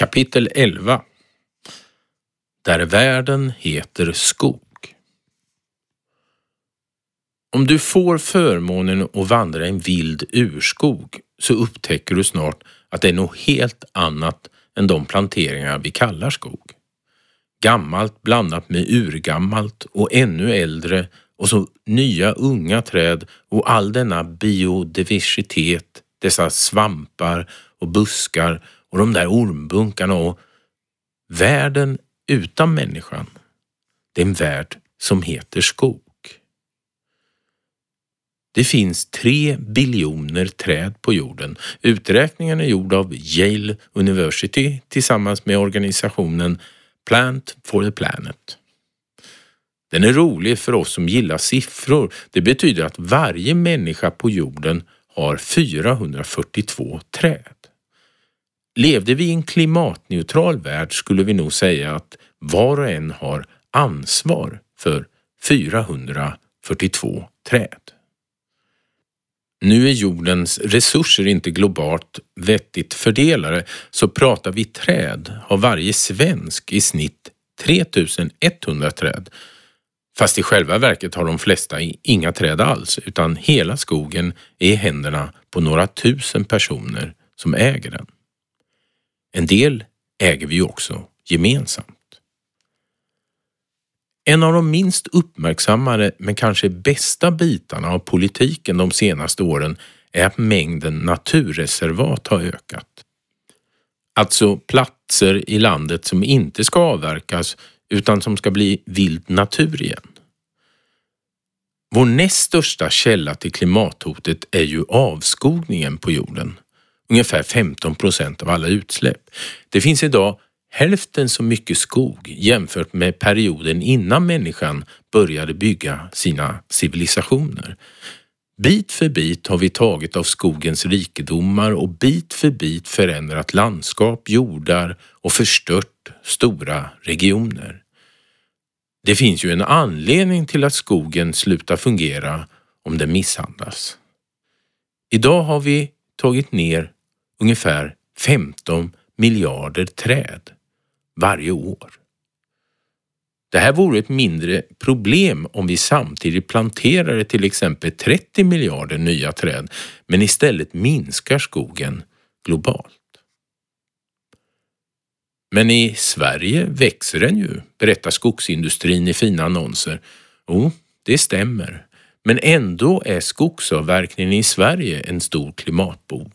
Kapitel 11 Där världen heter skog. Om du får förmånen att vandra i en vild urskog så upptäcker du snart att det är något helt annat än de planteringar vi kallar skog. Gammalt blandat med urgammalt och ännu äldre och så nya unga träd och all denna biodiversitet, dessa svampar och buskar och de där ormbunkarna och världen utan människan. Det är en värld som heter skog. Det finns tre biljoner träd på jorden. Uträkningen är gjord av Yale University tillsammans med organisationen Plant for the Planet. Den är rolig för oss som gillar siffror. Det betyder att varje människa på jorden har 442 träd. Levde vi i en klimatneutral värld skulle vi nog säga att var och en har ansvar för 442 träd. Nu är jordens resurser inte globalt vettigt fördelade, så pratar vi träd har varje svensk i snitt 3100 träd. Fast i själva verket har de flesta inga träd alls, utan hela skogen är i händerna på några tusen personer som äger den. En del äger vi också gemensamt. En av de minst uppmärksammade men kanske bästa bitarna av politiken de senaste åren är att mängden naturreservat har ökat. Alltså platser i landet som inte ska avverkas utan som ska bli vild natur igen. Vår näst största källa till klimathotet är ju avskogningen på jorden. Ungefär 15 procent av alla utsläpp. Det finns idag hälften så mycket skog jämfört med perioden innan människan började bygga sina civilisationer. Bit för bit har vi tagit av skogens rikedomar och bit för bit förändrat landskap, jordar och förstört stora regioner. Det finns ju en anledning till att skogen slutar fungera om den misshandlas. Idag har vi tagit ner ungefär 15 miljarder träd varje år. Det här vore ett mindre problem om vi samtidigt planterade till exempel 30 miljarder nya träd, men istället minskar skogen globalt. Men i Sverige växer den ju, berättar skogsindustrin i fina annonser. Jo, det stämmer. Men ändå är skogsavverkningen i Sverige en stor klimatbov.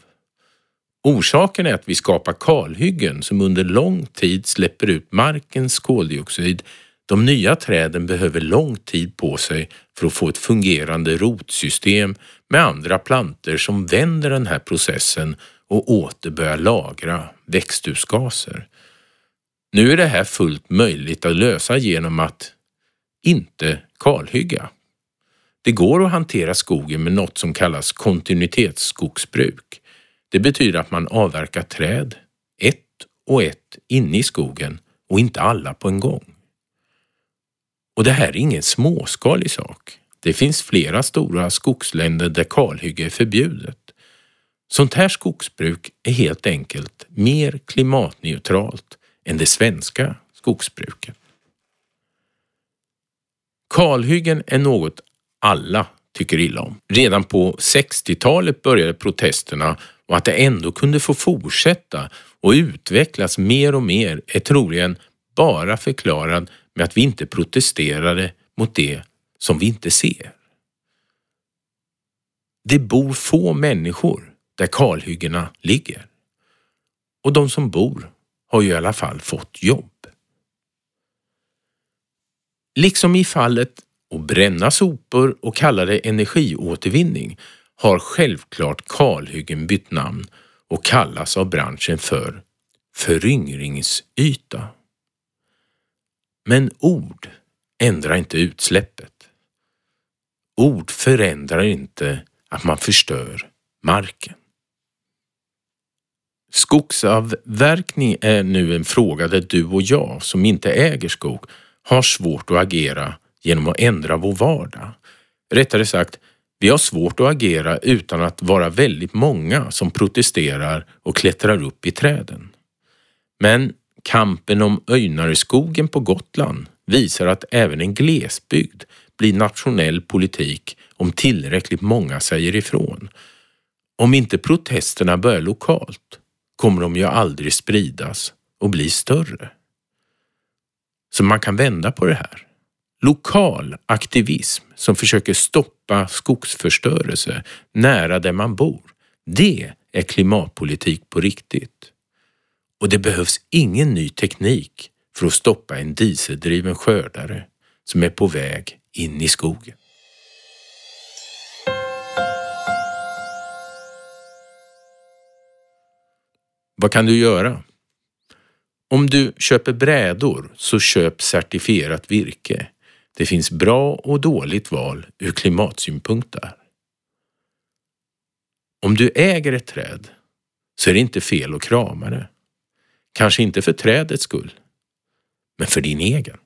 Orsaken är att vi skapar kalhyggen som under lång tid släpper ut markens koldioxid. De nya träden behöver lång tid på sig för att få ett fungerande rotsystem med andra planter som vänder den här processen och åter börjar lagra växthusgaser. Nu är det här fullt möjligt att lösa genom att inte kalhygga. Det går att hantera skogen med något som kallas kontinuitetsskogsbruk. Det betyder att man avverkar träd, ett och ett, inne i skogen och inte alla på en gång. Och det här är ingen småskalig sak. Det finns flera stora skogsländer där kalhygge är förbjudet. Sånt här skogsbruk är helt enkelt mer klimatneutralt än det svenska skogsbruket. Kalhyggen är något alla tycker illa om. Redan på 60-talet började protesterna och att det ändå kunde få fortsätta och utvecklas mer och mer är troligen bara förklarad med att vi inte protesterade mot det som vi inte ser. Det bor få människor där kalhyggena ligger. Och de som bor har ju i alla fall fått jobb. Liksom i fallet och bränna sopor och kalla det energiåtervinning har självklart kalhyggen bytt namn och kallas av branschen för föryngringsyta. Men ord ändrar inte utsläppet. Ord förändrar inte att man förstör marken. Skogsavverkning är nu en fråga där du och jag som inte äger skog har svårt att agera genom att ändra vår vardag. Rättare sagt, vi har svårt att agera utan att vara väldigt många som protesterar och klättrar upp i träden. Men kampen om Öjnareskogen på Gotland visar att även en glesbygd blir nationell politik om tillräckligt många säger ifrån. Om inte protesterna börjar lokalt kommer de ju aldrig spridas och bli större. Så man kan vända på det här. Lokal aktivism som försöker stoppa skogsförstörelse nära där man bor, det är klimatpolitik på riktigt. Och det behövs ingen ny teknik för att stoppa en dieseldriven skördare som är på väg in i skogen. Vad kan du göra? Om du köper brädor så köp certifierat virke. Det finns bra och dåligt val ur klimatsynpunkt där. Om du äger ett träd så är det inte fel att krama det. Kanske inte för trädets skull, men för din egen.